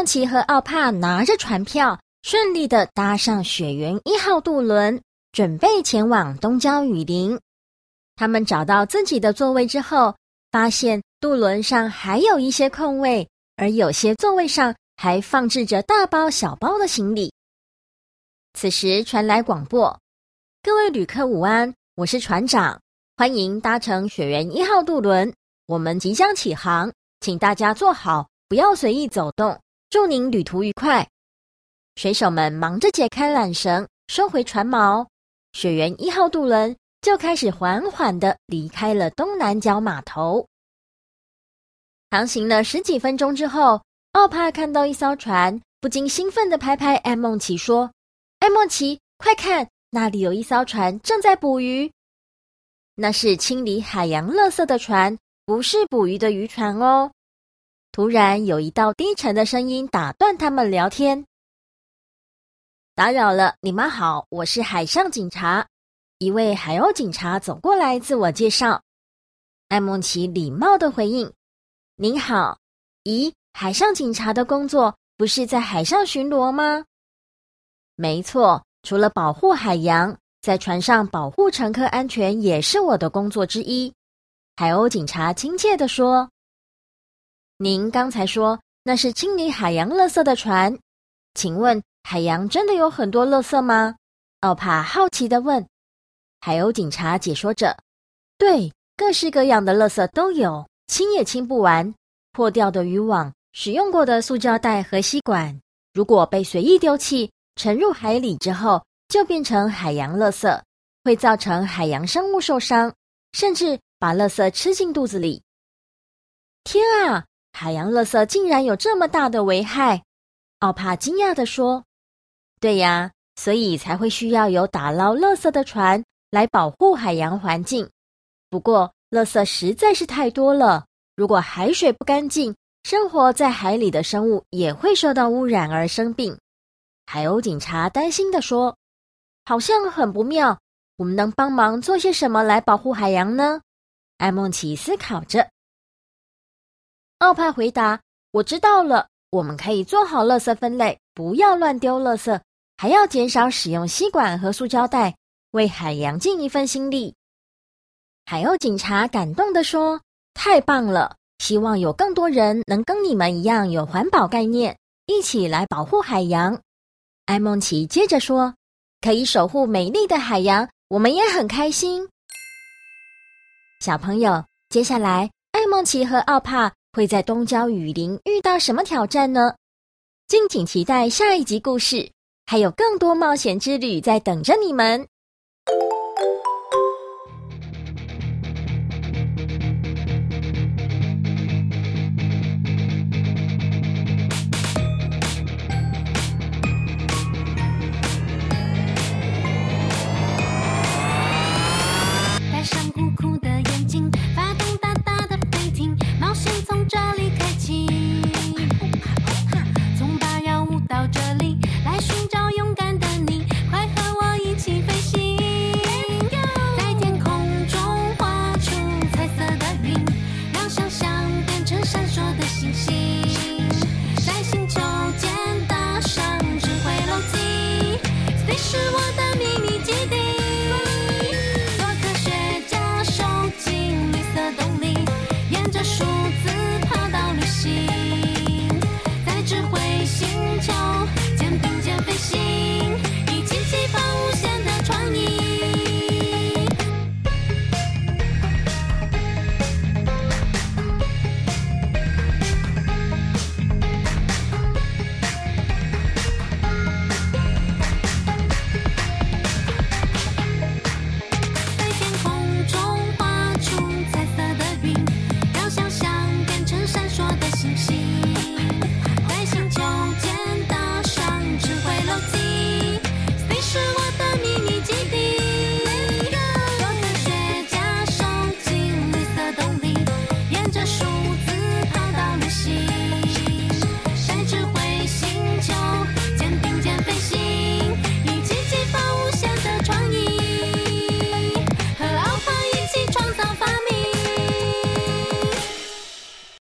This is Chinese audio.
梦琪和奥帕拿着船票，顺利的搭上雪原一号渡轮，准备前往东郊雨林。他们找到自己的座位之后，发现渡轮上还有一些空位，而有些座位上还放置着大包小包的行李。此时传来广播：“各位旅客午安，我是船长，欢迎搭乘雪原一号渡轮，我们即将起航，请大家坐好，不要随意走动。祝您旅途愉快。”水手们忙着解开缆绳，收回船锚，雪原一号渡轮就开始缓缓地离开了东南角码头。航行了十几分钟之后，奥帕看到一艘船，不禁兴奋地拍拍爱孟奇说。爱孟奇，快看，那里有一艘船正在捕鱼。那是清理海洋垃圾的船，不是捕鱼的渔船哦。突然，有一道低沉的声音打断他们聊天：“打扰了，你们好，我是海上警察。”一位海鸥警察走过来自我介绍。艾梦琪礼貌地回应：“您好，咦，海上警察的工作不是在海上巡逻吗？”没错，除了保护海洋，在船上保护乘客安全也是我的工作之一。海鸥警察亲切地说：“您刚才说那是清理海洋垃圾的船，请问海洋真的有很多垃圾吗？”奥帕好奇地问。海鸥警察解说着：“对，各式各样的垃圾都有，清也清不完。破掉的渔网、使用过的塑胶袋和吸管，如果被随意丢弃。”沉入海里之后，就变成海洋垃圾，会造成海洋生物受伤，甚至把垃圾吃进肚子里。天啊，海洋垃圾竟然有这么大的危害！奥帕惊讶地说：“对呀，所以才会需要有打捞垃圾的船来保护海洋环境。不过，垃圾实在是太多了，如果海水不干净，生活在海里的生物也会受到污染而生病。”海鸥警察担心地说：“好像很不妙，我们能帮忙做些什么来保护海洋呢？”艾梦琪思考着。奥帕回答：“我知道了，我们可以做好垃圾分类，不要乱丢垃圾，还要减少使用吸管和塑胶袋，为海洋尽一份心力。”海鸥警察感动地说：“太棒了！希望有更多人能跟你们一样有环保概念，一起来保护海洋。”艾梦奇接着说：“可以守护美丽的海洋，我们也很开心。”小朋友，接下来艾梦奇和奥帕会在东郊雨林遇到什么挑战呢？敬请期待下一集故事，还有更多冒险之旅在等着你们。心跳。